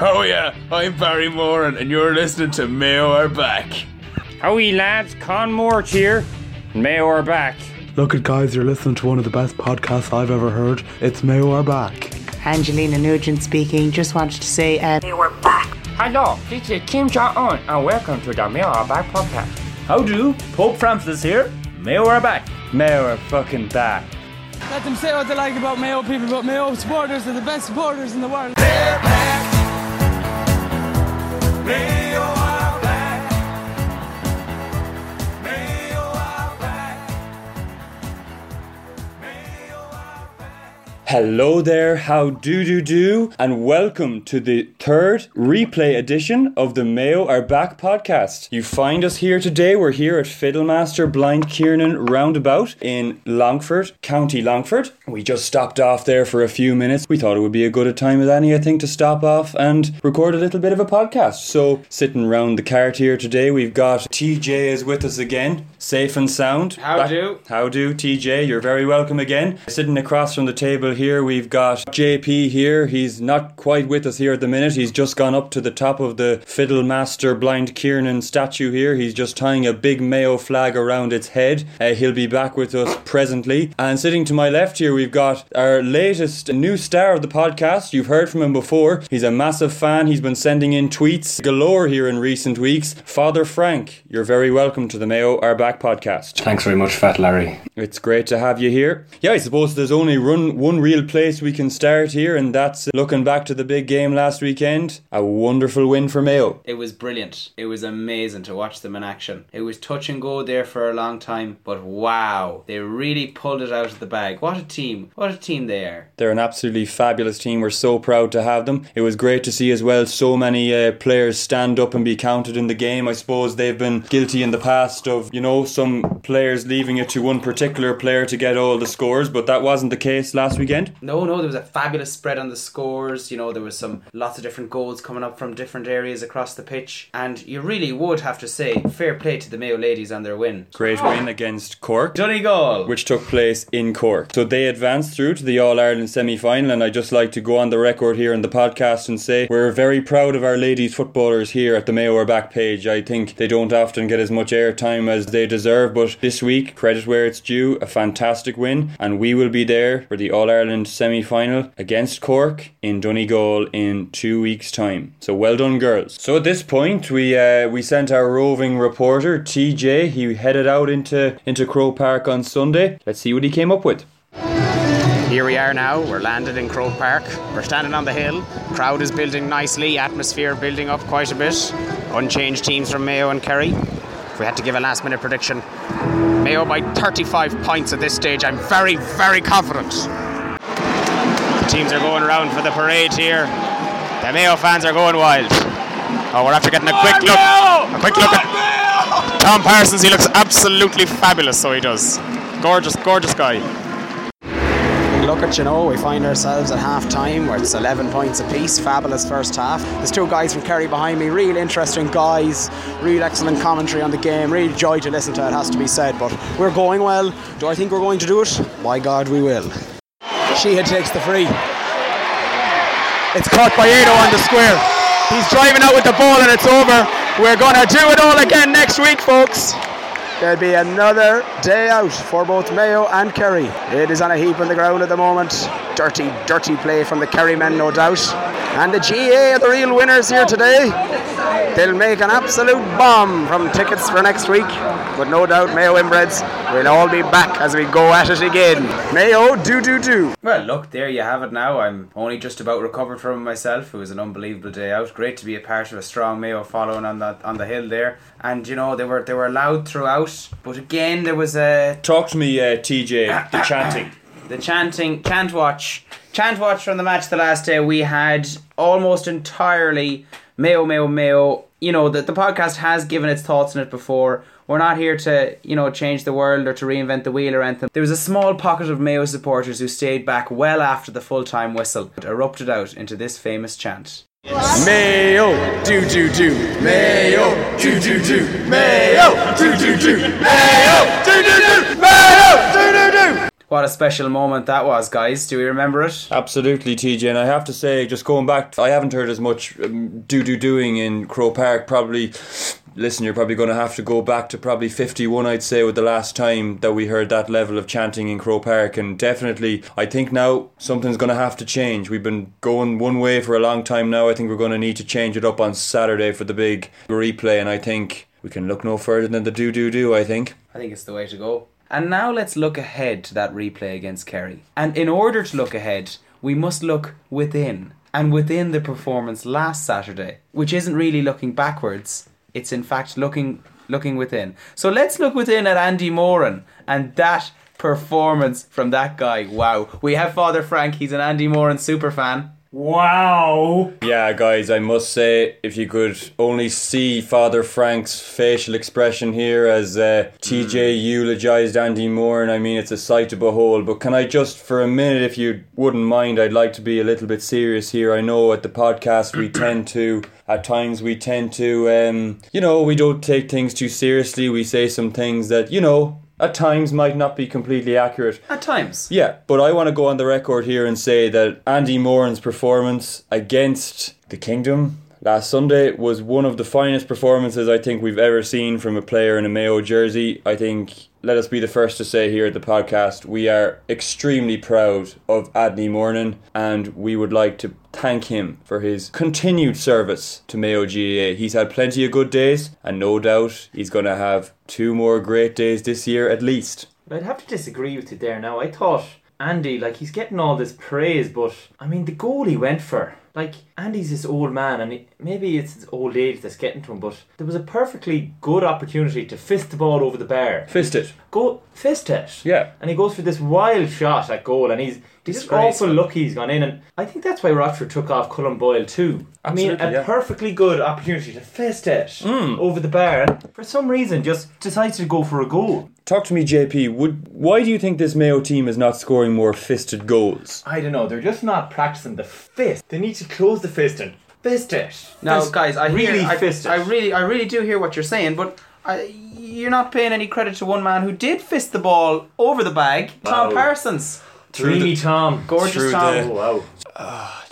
Oh yeah, I'm Barry Moran and you're listening to Mayo Are Back. Howie lads, Con Moore here. Mayo are back. Look at guys, you're listening to one of the best podcasts I've ever heard. It's Mayo are back. Angelina Nugent speaking. Just wanted to say, uh, We're back. Hello, this is Kim Jong Un, and welcome to the Mayo are back podcast. How do? Pope Francis here. Mayo are back. Mayo are fucking back. Let them say what they like about Mayo people, but Mayo supporters are the best supporters in the world. Rio Hello there, how do do do, and welcome to the third replay edition of the Mayo Are Back podcast. You find us here today. We're here at Fiddlemaster Blind Kiernan Roundabout in Longford, County Longford. We just stopped off there for a few minutes. We thought it would be a good a time as any, I think, to stop off and record a little bit of a podcast. So, sitting round the cart here today, we've got TJ is with us again, safe and sound. How Back- do? how do, TJ? You're very welcome again. Sitting across from the table here, we've got JP here. He's not quite with us here at the minute. He's just gone up to the top of the Fiddle Master Blind Kiernan statue here. He's just tying a big Mayo flag around its head. Uh, he'll be back with us presently. And sitting to my left here, we've got our latest new star of the podcast. You've heard from him before. He's a massive fan. He's been sending in tweets galore here in recent weeks. Father Frank, you're very welcome to the Mayo Are Back podcast. Thanks very much, Fat Larry. It's great to have you here. Yeah, I suppose there's only run, one real place we can start here, and that's looking back to the big game last weekend. A wonderful win for Mayo. It was brilliant. It was amazing to watch them in action. It was touch and go there for a long time, but wow, they really pulled it out of the bag. What a team! What a team they are. They're an absolutely fabulous team. We're so proud to have them. It was great to see as well so many uh, players stand up and be counted in the game. I suppose they've been guilty in the past of, you know, some players leaving it to one particular player to get all the scores, but that wasn't the case last weekend. No, no, there was a fabulous spread on the scores. You know, there was some lots of different goals coming up from different areas across the pitch, and you really would have to say fair play to the Mayo ladies on their win. Great win against Cork. Donegal. which took place in Cork. So they advanced through to the All Ireland semi final, and I'd just like to go on the record here in the podcast and say we're very proud of our ladies footballers here at the Mayo Back page. I think they don't often get as much airtime as they deserve, but this week, credit where it's due, a fantastic win, and we will be there for the All Ireland semi final against Cork in Donegal in two weeks' time. So well done, girls. So at this point, we uh, we sent our roving reporter TJ. He headed out into into Croke Park on Sunday. Let's see what he came up with. Here we are now, we're landed in Croke Park. We're standing on the hill. Crowd is building nicely, atmosphere building up quite a bit. Unchanged teams from Mayo and Kerry. If we had to give a last minute prediction, Mayo by 35 points at this stage. I'm very, very confident. The teams are going around for the parade here. The Mayo fans are going wild. Oh, we're after getting a quick look. A quick look at Tom Parsons. He looks absolutely fabulous, so he does. Gorgeous, gorgeous guy. Look at you know, we find ourselves at half time where it's 11 points apiece. Fabulous first half. There's two guys from Kerry behind me, real interesting guys, real excellent commentary on the game, real joy to listen to, it has to be said. But we're going well. Do I think we're going to do it? My God, we will. Sheehan takes the free. It's caught by Ado on the square. He's driving out with the ball and it's over. We're going to do it all again next week, folks. There'll be another day out for both Mayo and Kerry. It is on a heap on the ground at the moment. Dirty, dirty play from the Kerry men, no doubt. And the GA are the real winners here today. They'll make an absolute bomb from tickets for next week. But no doubt, Mayo inbreds will all be back as we go at it again. Mayo, do do do. Well, look, there you have it now. I'm only just about recovered from it myself. It was an unbelievable day out. Great to be a part of a strong Mayo following on that on the hill there. And you know they were they were loud throughout, but again there was a Talk to me, uh, TJ. The chanting. The chanting chant watch chant watch from the match the last day we had almost entirely mayo mayo mayo you know the, the podcast has given its thoughts on it before we're not here to you know change the world or to reinvent the wheel or anything there was a small pocket of mayo supporters who stayed back well after the full-time whistle erupted out into this famous chant. Mayo, do do do. Mayo, do do do. Mayo, do do do. Mayo, do do do. What a special moment that was, guys. Do we remember it? Absolutely, TJ. And I have to say, just going back, I haven't heard as much um, doo doo doing in Croke Park. Probably, listen, you're probably going to have to go back to probably 51, I'd say, with the last time that we heard that level of chanting in Croke Park. And definitely, I think now something's going to have to change. We've been going one way for a long time now. I think we're going to need to change it up on Saturday for the big replay. And I think we can look no further than the doo doo doo, I think. I think it's the way to go. And now let's look ahead to that replay against Kerry. And in order to look ahead, we must look within. And within the performance last Saturday, which isn't really looking backwards, it's in fact looking looking within. So let's look within at Andy Moran and that performance from that guy. Wow. We have Father Frank, he's an Andy Moran super fan. Wow. Yeah, guys, I must say, if you could only see Father Frank's facial expression here as uh, TJ eulogized Andy Moore, and I mean, it's a sight to behold. But can I just, for a minute, if you wouldn't mind, I'd like to be a little bit serious here. I know at the podcast we tend to. At times we tend to, um, you know, we don't take things too seriously. We say some things that, you know, at times might not be completely accurate. At times. Yeah, but I want to go on the record here and say that Andy Moran's performance against the Kingdom last Sunday was one of the finest performances I think we've ever seen from a player in a Mayo jersey. I think, let us be the first to say here at the podcast, we are extremely proud of Adney Mornan and we would like to thank him for his continued service to Mayo GAA. He's had plenty of good days and no doubt he's going to have two more great days this year at least. I'd have to disagree with you there now. I thought Andy, like, he's getting all this praise, but I mean, the goal he went for. Like, Andy's this old man, and he, maybe it's his old age that's getting to him, but there was a perfectly good opportunity to fist the ball over the bar. Fist it. Go, fist it. Yeah. And he goes for this wild shot at goal, and he's he's just awful lucky he's gone in, and I think that's why Rochford took off Colm Boyle too. Absolutely, I mean, a yeah. perfectly good opportunity to fist it mm. over the bar, and for some reason just decides to go for a goal. Talk to me, JP. Would why do you think this Mayo team is not scoring more fisted goals? I don't know. They're just not practicing the fist. They need to close the fist and fist it. Now, Fist- guys, I really hear, I, fist it. I really, I really do hear what you're saying, but I, you're not paying any credit to one man who did fist the ball over the bag, Tom Parsons. Dreamy Tom, Gorgeous Tom. the- Oh, wow. Ah,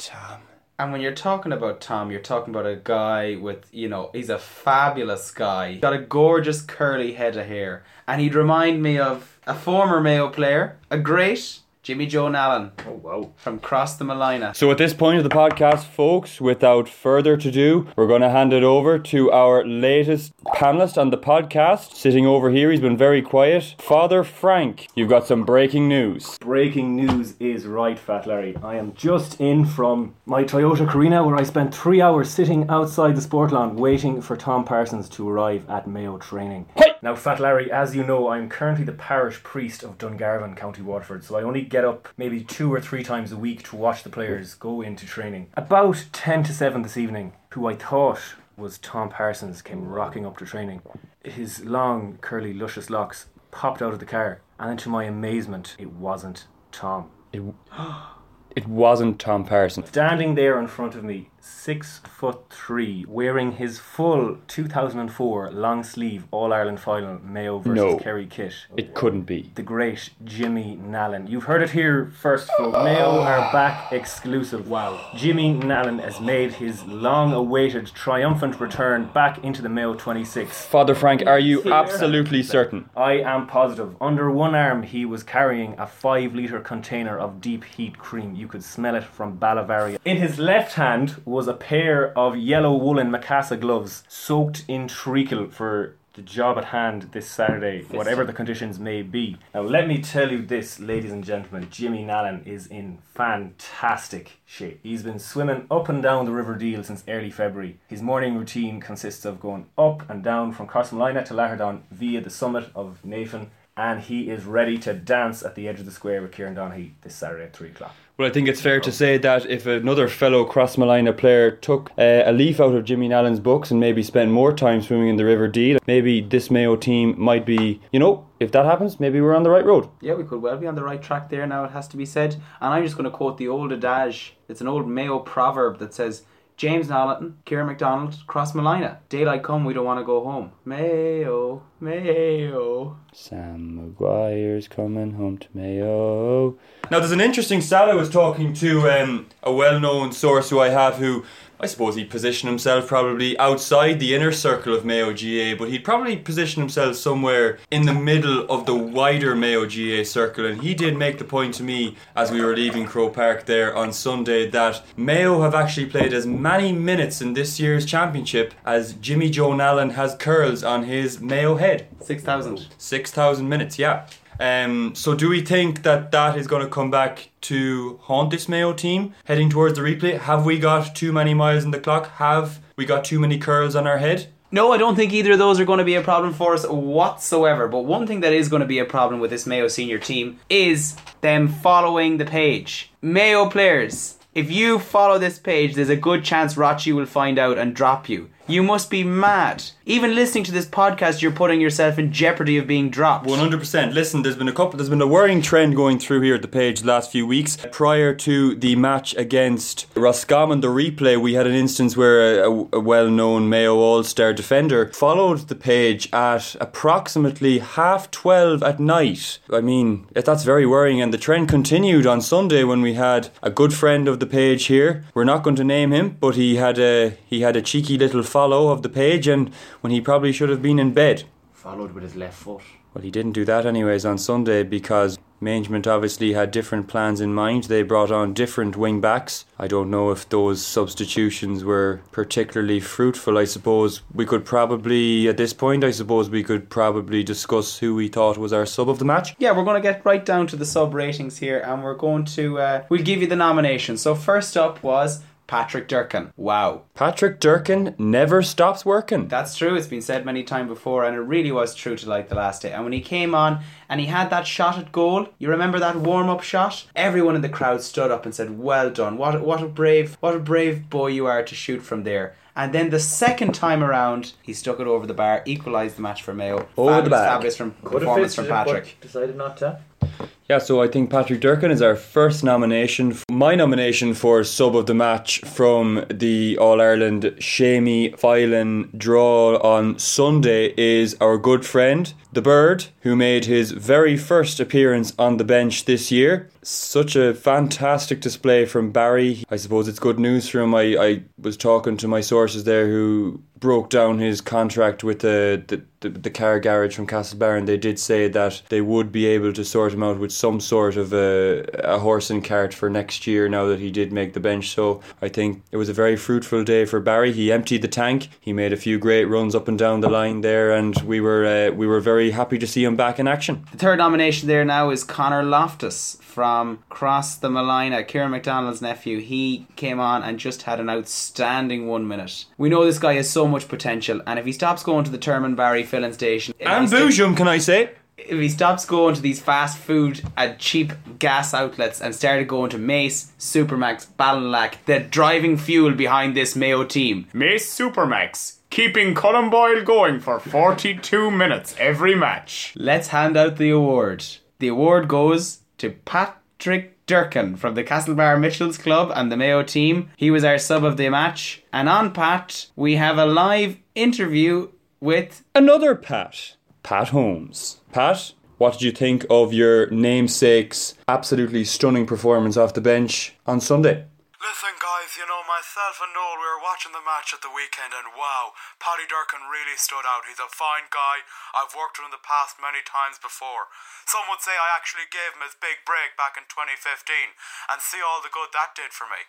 And when you're talking about Tom, you're talking about a guy with, you know, he's a fabulous guy. Got a gorgeous curly head of hair. And he'd remind me of a former Mayo player, a great Jimmy Joe Allen Oh wow. from Cross the Malina. So at this point of the podcast, folks, without further to do, we're going to hand it over to our latest panelist on the podcast. Sitting over here, he's been very quiet. Father Frank, you've got some breaking news. Breaking news is right, Fat Larry. I am just in from my Toyota Carina where I spent three hours sitting outside the sport lawn waiting for Tom Parsons to arrive at Mayo training. Now, Fat Larry, as you know, I'm currently the parish priest of Dungarvan, County Waterford, so I only get up maybe two or three times a week to watch the players go into training. About 10 to 7 this evening, who I thought was Tom Parsons came rocking up to training. His long, curly, luscious locks popped out of the car, and then to my amazement, it wasn't Tom. It wasn't Tom Parsons. Standing there in front of me, six foot three, wearing his full 2004 long sleeve All Ireland final Mayo versus No. Kerry kit. It couldn't be. The great Jimmy Nallen. You've heard it here first, folks. Mayo are back exclusive. Wow. Jimmy Nallen has made his long awaited triumphant return back into the Mayo 26. Father Frank, are you absolutely certain? I am positive. Under one arm, he was carrying a five litre container of deep heat cream. You could smell it from Bellavary. In his left hand was a pair of yellow woolen Macassa gloves soaked in treacle for the job at hand this Saturday, whatever the conditions may be. Now, let me tell you this, ladies and gentlemen Jimmy Nallen is in fantastic shape. He's been swimming up and down the River Deel since early February. His morning routine consists of going up and down from Crossmolina to Lahardane via the summit of Nephin, and he is ready to dance at the edge of the square with Kieran Donaghy this Saturday at 3 o'clock. Well, I think it's fair to say that if another fellow Crossmolina player took uh, a leaf out of Jimmy Nallen's books and maybe spent more time swimming in the River Deel, maybe this Mayo team might be, you know, if that happens, maybe we're on the right road. Yeah, we could well be on the right track there now, it has to be said. And I'm just going to quote the old adage. It's an old Mayo proverb that says, James Nolleton, Kieran McDonald, Crossmolina. Daylight come, we don't want to go home. Mayo, Mayo. Sam Maguire's coming home to Mayo. Now, there's an interesting stat. I was talking to um, a well known source who I have who I suppose he'd position himself probably outside the inner circle of Mayo GA, but he'd probably position himself somewhere in the middle of the wider Mayo GA circle. And he did make the point to me as we were leaving Croke Park there on Sunday that Mayo have actually played as many minutes in this year's championship as Jimmy Joe Allen has curls on his Mayo head. 6,000. 6,000 minutes, yeah. Um, so do we think that that is going to come back to haunt this Mayo team heading towards the replay? Have we got too many miles in the clock? Have we got too many curls on our head? No, I don't think either of those are going to be a problem for us whatsoever. But one thing that is going to be a problem with this Mayo senior team is them following the page. Mayo players, if you follow this page, there's a good chance Rachi will find out and drop you. You must be mad. Even listening to this podcast, you're putting yourself in jeopardy of being dropped. 100%. Listen, there's been a couple, there's been a worrying trend going through here at the page the last few weeks. Prior to the match against Roscommon, the replay, we had an instance where a, a well known Mayo All Star defender followed the page at approximately half 12 at night. I mean, that's very worrying, and the trend continued on Sunday when we had a good friend of the page here. We're not going to name him, but he had a, he had a cheeky little follow of the page, and when he probably should have been in bed. Followed with his left foot. Well, he didn't do that anyways on Sunday because management obviously had different plans in mind. They brought on different wing backs. I don't know if those substitutions were particularly fruitful. I suppose we could probably, at this point, I suppose we could probably discuss who we thought was our sub of the match. Yeah, we're going to get right down to the sub ratings here, and we're going to uh, we'll give you the nomination. So first up was Patrick Durkin. Wow. Patrick Durkin never stops working. That's true. It's been said many times before, and it really was true to like the last day. And when he came on and he had that shot at goal, you remember that warm up shot? Everyone in the crowd stood up and said, "Well done! What what a brave what a brave boy you are to shoot from there." And then the second time around, he stuck it over the bar, equalised the match for Mayo. Over fabulous, the bar. Fabulous from performance from Patrick. Decided not to. Yeah, so I think Patrick Durkin is our first nomination. My nomination for sub of the match from the All Ireland Shamey Filan draw on Sunday is our good friend, the Bird, who made his very first appearance on the bench this year. Such a fantastic display from Barry. I suppose it's good news for him. I, I was talking to my sources there who broke down his contract with the, the, the, the car garage from Castlebar they did say that they would be able to sort him out with some sort of a, a horse and cart for next year now that he did make the bench. So I think it was a very fruitful day for Barry. He emptied the tank. He made a few great runs up and down the line there and we were uh, we were very happy to see him back in action. The third nomination there now is Connor Loftus from Cross the Malina, Kieran McDonald's nephew. He came on and just had an outstanding one minute. We know this guy is so much potential, and if he stops going to the Terman Barry filling station, And he Boojum, can I say? if he stops going to these fast food and cheap gas outlets and started going to Mace, Supermax, Ballinlack, the driving fuel behind this Mayo team. Mace Supermax, keeping Colm Boyle going for 42 minutes every match. Let's hand out the award. The award goes to Patrick Durkin from the Castlebar Mitchels Club and the Mayo team. He was our sub of the match. And on Pat, we have a live interview with Another Pat, Pat Holmes. Pat, what did you think of your namesake's absolutely stunning performance off the bench on Sunday? Listen, guys, you know, myself and Noel, we were watching the match at the weekend, and wow, Paddy Durkin really stood out. He's a fine guy. I've worked with him in the past many times before. Some would say I actually gave him his big break back in 2015, and see all the good that did for me.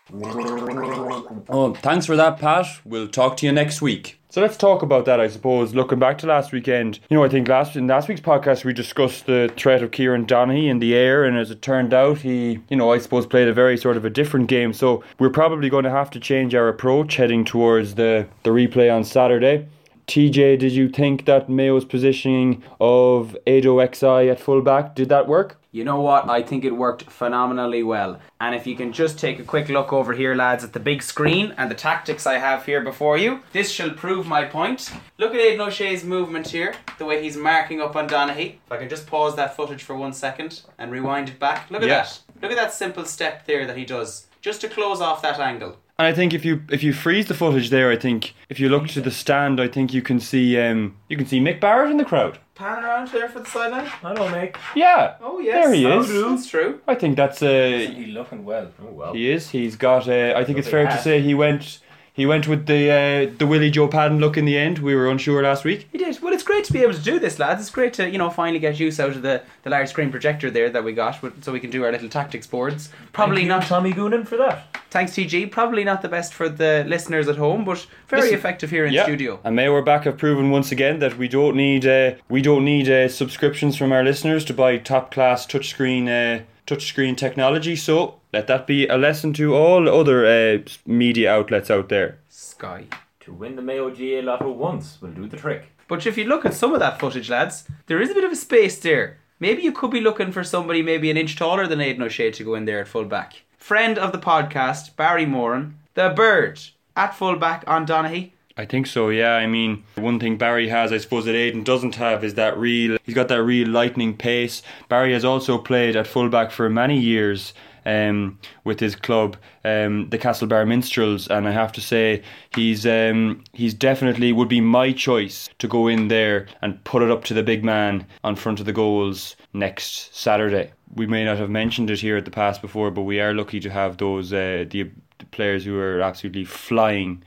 Oh, thanks for that, Pat. We'll talk to you next week. So let's talk about that, I suppose. Looking back to last weekend, you know, I think last in last week's podcast we discussed the threat of Kieran Donaghy in the air, and as it turned out, he, you know, I suppose played a very sort of a different game. So we're probably going to have to change our approach heading towards the the replay on Saturday. TJ, did you think that Mayo's positioning of Ado XI at fullback did that work? You know what? I think it worked phenomenally well. And if you can just take a quick look over here, lads, at the big screen and the tactics I have here before you, this shall prove my point. Look at Aidan O'Shea's movement here, the way he's marking up on Donaghy. If I can just pause that footage for one second and rewind it back. Look at Yeah. that. Look at that simple step there that he does, just to close off that angle. And I think if you if you freeze the footage there, I think if you look to the stand, I think you can see um you can see Mick Barrett in the crowd. Pan around there for the sideline. I don't. Yeah. Oh yes, There he that'll is. That's true. I think that's uh He's looking well. Oh well. he is. He's got uh, I think it's Lovely fair to say he went he went with the uh, the Willie Joe Padden look in the end. We were unsure last week. He did. Well, it's great to be able to do this, lads. It's great to you know finally get use out of the, the large screen projector there that we got, so we can do our little tactics boards. Probably Thank you, not. Tommy Goonan for that. Thanks, TG. Probably not the best for the listeners at home, but very Listen, effective here in Yeah. studio. And Mayo are back have proven once again that we don't need uh, we don't need uh, subscriptions from our listeners to buy top class touchscreen uh, touchscreen technology. So let that be a lesson to all other uh, media outlets out there. Sky. To win the Mayo GA Lotto once will do the trick. But if you look at some of that footage, lads, there is a bit of a space there. Maybe you could be looking for somebody maybe an inch taller than Aidan O'Shea to go in there at full back. Friend of the podcast, Barry Moran, the bird, at full back on Donaghy. I think so, yeah. I mean, one thing Barry has, I suppose, that Aiden doesn't have is that real. He's got that real lightning pace. Barry has also played at fullback for many years um, with his club, um, the Castlebar Minstrels, and I have to say, he's um, he's definitely would be my choice to go in there and put it up to the big man on front of the goals next Saturday. We may not have mentioned it here at the pass before, but we are lucky to have those uh, the, the players who are absolutely flying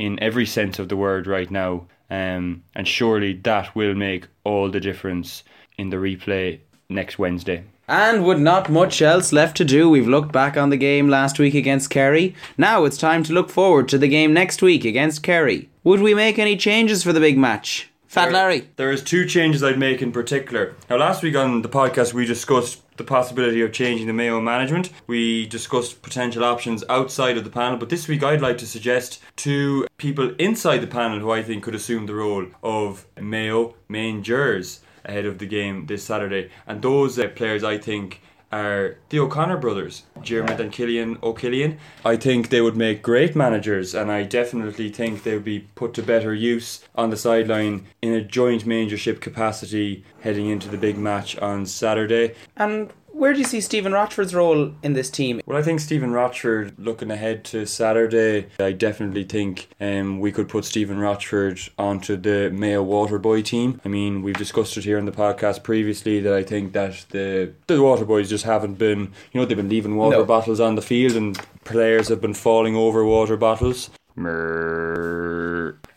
in every sense of the word right now. Um, and surely that will make all the difference in the replay next Wednesday. And with not much else left to do, we've looked back on the game last week against Kerry. Now it's time to look forward to the game next week against Kerry. Would we make any changes for the big match? Fat Larry. There is two changes I'd make in particular. Now, last week on the podcast, we discussed the possibility of changing the Mayo management. We discussed potential options outside of the panel, but this week I'd like to suggest two people inside the panel who I think could assume the role of Mayo main jurors ahead of the game this Saturday. And those uh, players I think are the O'Connor brothers, Jeremy and Killian O'Killian. I think they would make great managers, and I definitely think they would be put to better use on the sideline in a joint managership capacity heading into the big match on Saturday. And where do you see Stephen Rochford's role in this team? Well, I think Stephen Rochford, looking ahead to Saturday, I definitely think um, we could put Stephen Rochford onto the Mayo Waterboy team. I mean, we've discussed it here in the podcast previously that I think that the the Waterboys just haven't been, you know, they've been leaving water No. bottles on the field and players have been falling over water bottles.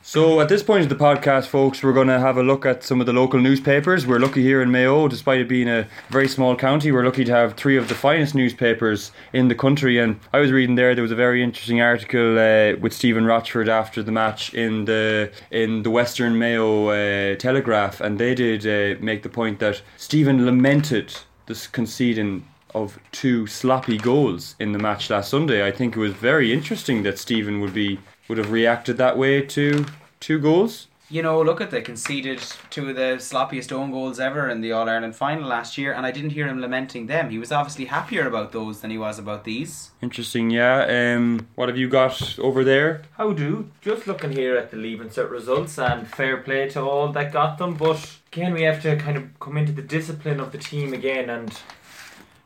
So at this point of the podcast, folks, we're going to have a look at some of the local newspapers. We're lucky here in Mayo, despite it being a very small county, we're lucky to have three of the finest newspapers in the country. And I was reading there, there was a very interesting article uh, with Stephen Rochford after the match in the in the Western Mayo uh, Telegraph, and they did uh, make the point that Stephen lamented this conceding of two sloppy goals in the match last Sunday. I think it was very interesting that Stephen would be would have reacted that way to two goals. You know, look at they conceded two of the sloppiest own goals ever in the All Ireland final last year, and I didn't hear him lamenting them. He was obviously happier about those than he was about these. Interesting, yeah. Um, what have you got over there? How do? Just looking here at the leaving cert results and fair play to all that got them, but again we have to kind of come into the discipline of the team again and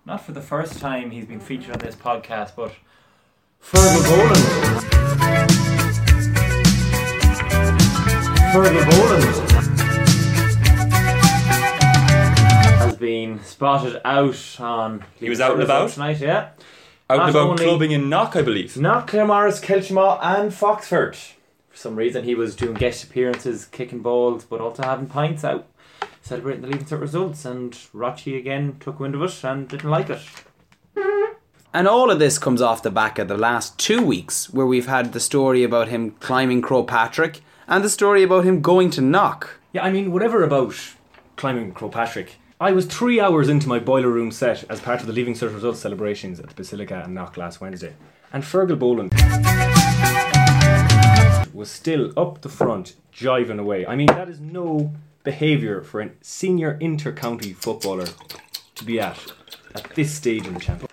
not for the first time he's been featured on this podcast, but Fergal Boland. Fergal Boland has been spotted out on He was out and about? tonight, yeah. Out Not and about only- clubbing in Knock, I believe. Not Claremorris, Kiltimagh, and Foxford. For some reason, he was doing guest appearances, kicking balls, but also having pints out, celebrating the leaving cert results. And Rochi again took wind of it and didn't like it. And all of this comes off the back of the last two weeks, where we've had the story about him climbing Croagh Patrick and the story about him going to knock. Yeah, I mean, whatever about climbing Croagh Patrick. I was three hours into my boiler room set as part of the Leaving Cert Results celebrations at the Basilica and Knock last Wednesday. And Fergal Boland was still up the front, jiving away. I mean, that is no behaviour for a senior inter-county footballer to be at at this stage in the championship.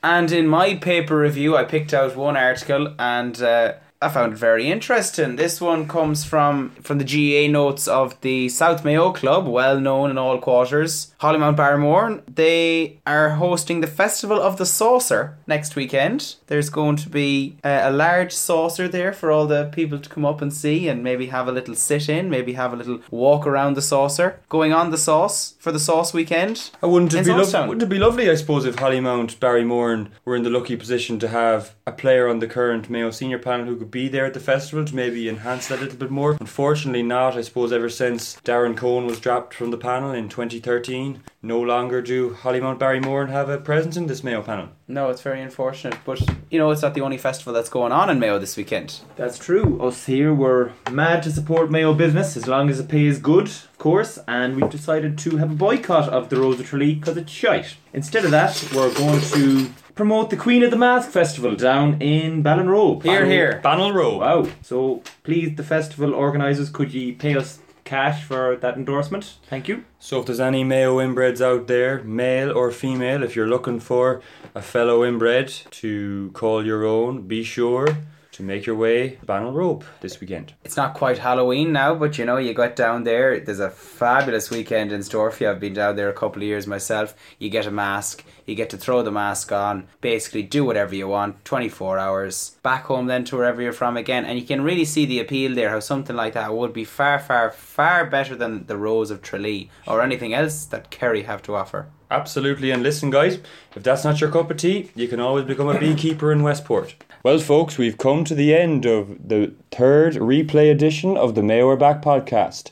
And in my paper review, I picked out one article, and uh, I found it very interesting. This one comes from from the GA notes of the South Mayo Club, well known in all quarters. Hollymount Barrymore. They are hosting the Festival of the Saucer next weekend. There's going to be uh, a large saucer there for all the people to come up and see, and maybe have a little sit in, maybe have a little walk around the saucer, going on the sauce for the sauce weekend. I wouldn't it be lo- wouldn't it be lovely? I suppose if Hollymount Barrymore were in the lucky position to have a player on the current Mayo senior panel who could be there at the festival to maybe enhance that a little bit more. Unfortunately, not. I suppose ever since Darren Cohn was dropped from the panel in 2013, no longer do Hollymount Barrymore and have a presence in this Mayo panel. No, it's very unfortunate, but you know it's not the only festival that's going on in Mayo this weekend. That's true. Us here were mad to support Mayo business as long as it pays good, of course, and we've decided to have a boycott of the Rose of Tralee because it's shite. Instead of that, we're going to promote the Queen of the Mask Festival down in Ballinrobe. Here, here. Bannel Row. Wow. So please, the festival organisers, could you pay us cash for that endorsement? Thank you. So if there's any Mayo inbreds out there, male or female, if you're looking for a fellow inbred to call your own, be sure to make your way to Bannel Rope this weekend. It's not quite Halloween now, but you know, you got down there. There's a fabulous weekend in store for you. I've been down there a couple of years myself. You get a mask, you get to throw the mask on, basically do whatever you want, 24 hours. Back home then to wherever you're from again. And you can really see the appeal there, how something like that would be far, far, far better than the Rose of Tralee or anything else that Kerry have to offer. Absolutely, and listen, guys, if that's not your cup of tea, you can always become a beekeeper in Westport. Well, folks, we've come to the end of the third replay edition of the Mayo Are Back podcast.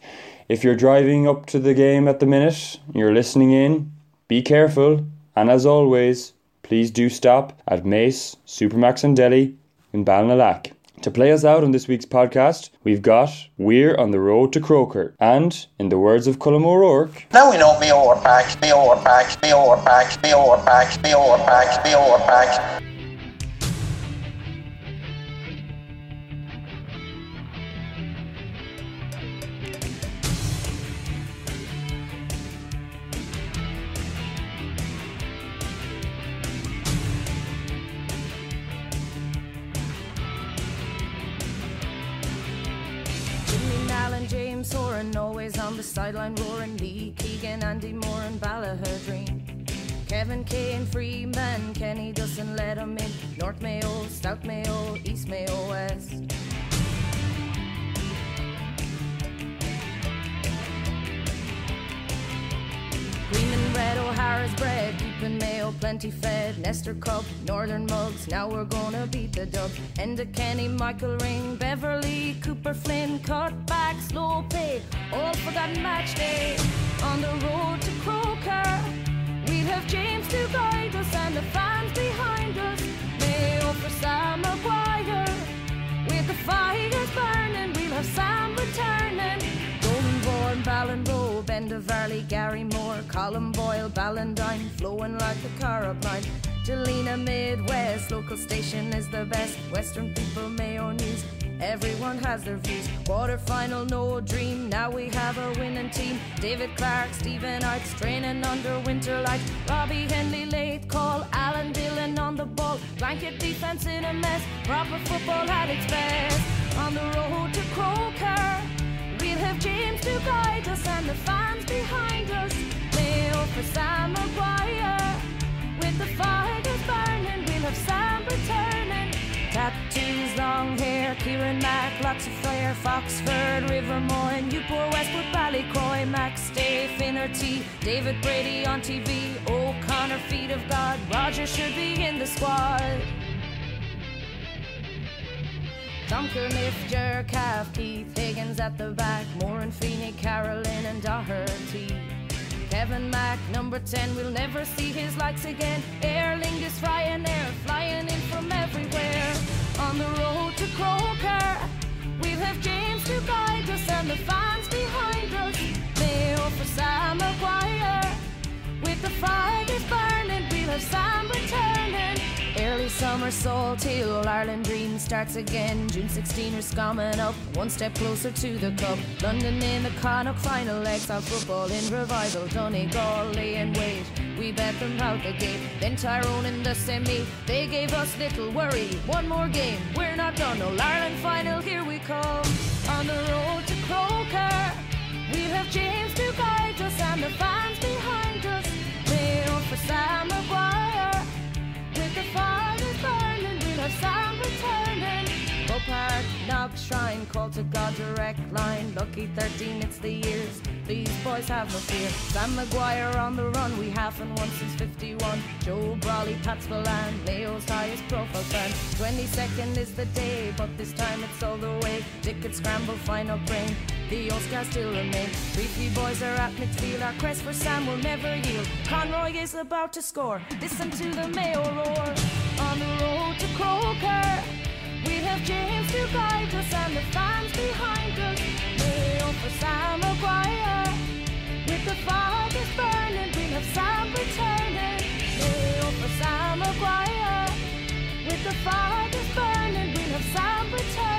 If you're driving up to the game at the minute, you're listening in, be careful, and as always, please do stop at Mace, Supermax and Deli in Ballinalack. To play us out on this week's podcast, we've got We're on the Road to Croker, and in the words of Colm O'Rourke, Now we know Mayo are back, Mayo are back, Mayo are back, Mayo are back, always on the sideline roaring. Lee Keegan, Andy Moore, and Ballaghaderreen. Kevin Kane, Freeman, Kenny doesn't let him in. North Mayo, South Mayo, East Mayo, West. Green and red, O'Hara's bread, keeping Mayo plenty fed. Nestor Cup, Northern Mugs, now we're gonna beat the dub. Enda Kenny, Michael Ring, Beverly, Cooper Flynn, cut back, slow pay, all for that match day. On the road to Croker, we'll have James to guide us and the fans behind us. Mayo for Sam Maguire, with the fires burning, we'll have Sam returning. Golden Born, Ballinrobe, Bender Valley, Gary Moore, Colm Boyle, Ballindine, flowing like the Carabine. Jelena Midwest, local station is the best. Western people, Mayo News. Everyone has their views. Quarter final, no dream. Now we have a winning team. David Clarke, Stephen Arts, training under winter lights. Robbie Hennelly, late call. Alan Dillon on the ball. Blanket defense in a mess. Proper football at its best. On the road to Croker. We'll have James to guide us and the fans Flair. Foxford, Rivermore, Newport, Westwood, Ballycroy, Max Day, Finnerty, David Brady on TV, O'Connor, Feet of God. Roger should be in the squad. Tom Kerniff, Jercalf, Keith Higgins at the back, Moore and Feeney, Carolyn and Doherty. Kevin Mack, number 10, we'll never see his likes again. Airling is flying air, flying in from everywhere. On the road to Croker, we'll have James to guide us and the fans behind us. Mayo for Sam Maguire, with the fires burning, we'll have Sam returning. Early summer Salt Hill, Ireland dream starts again. June 16, Roscommon up, one step closer to the cup. London in the Connacht final out football in revival. Donegal lay wait, we bet them out the gate. Then Tyrone in the semi, they gave us little worry. One more game, we're not done. All Ireland final, here we come. On the road to Croker, we'll have James Go Park, Knock Shrine, call to God direct line. Lucky 13, it's the years. These boys have no fear. Sam Maguire on the run, we haven't won since 51. Joe Brawley, Pats Milan, Mayo's highest profile fan. 22nd is the day, but this time it's all the way. Ticket scramble, final brain. The old scars still remain. Three three boys are at midfield. Our quest for Sam will never yield. Conroy is about to score. Listen to the Mayo roar of James to guide us and the fans behind us. We're for Sam Maguire. With the fires burning, we have Sam returning. We're for Sam Maguire. With the fires burning, we have Sam returning.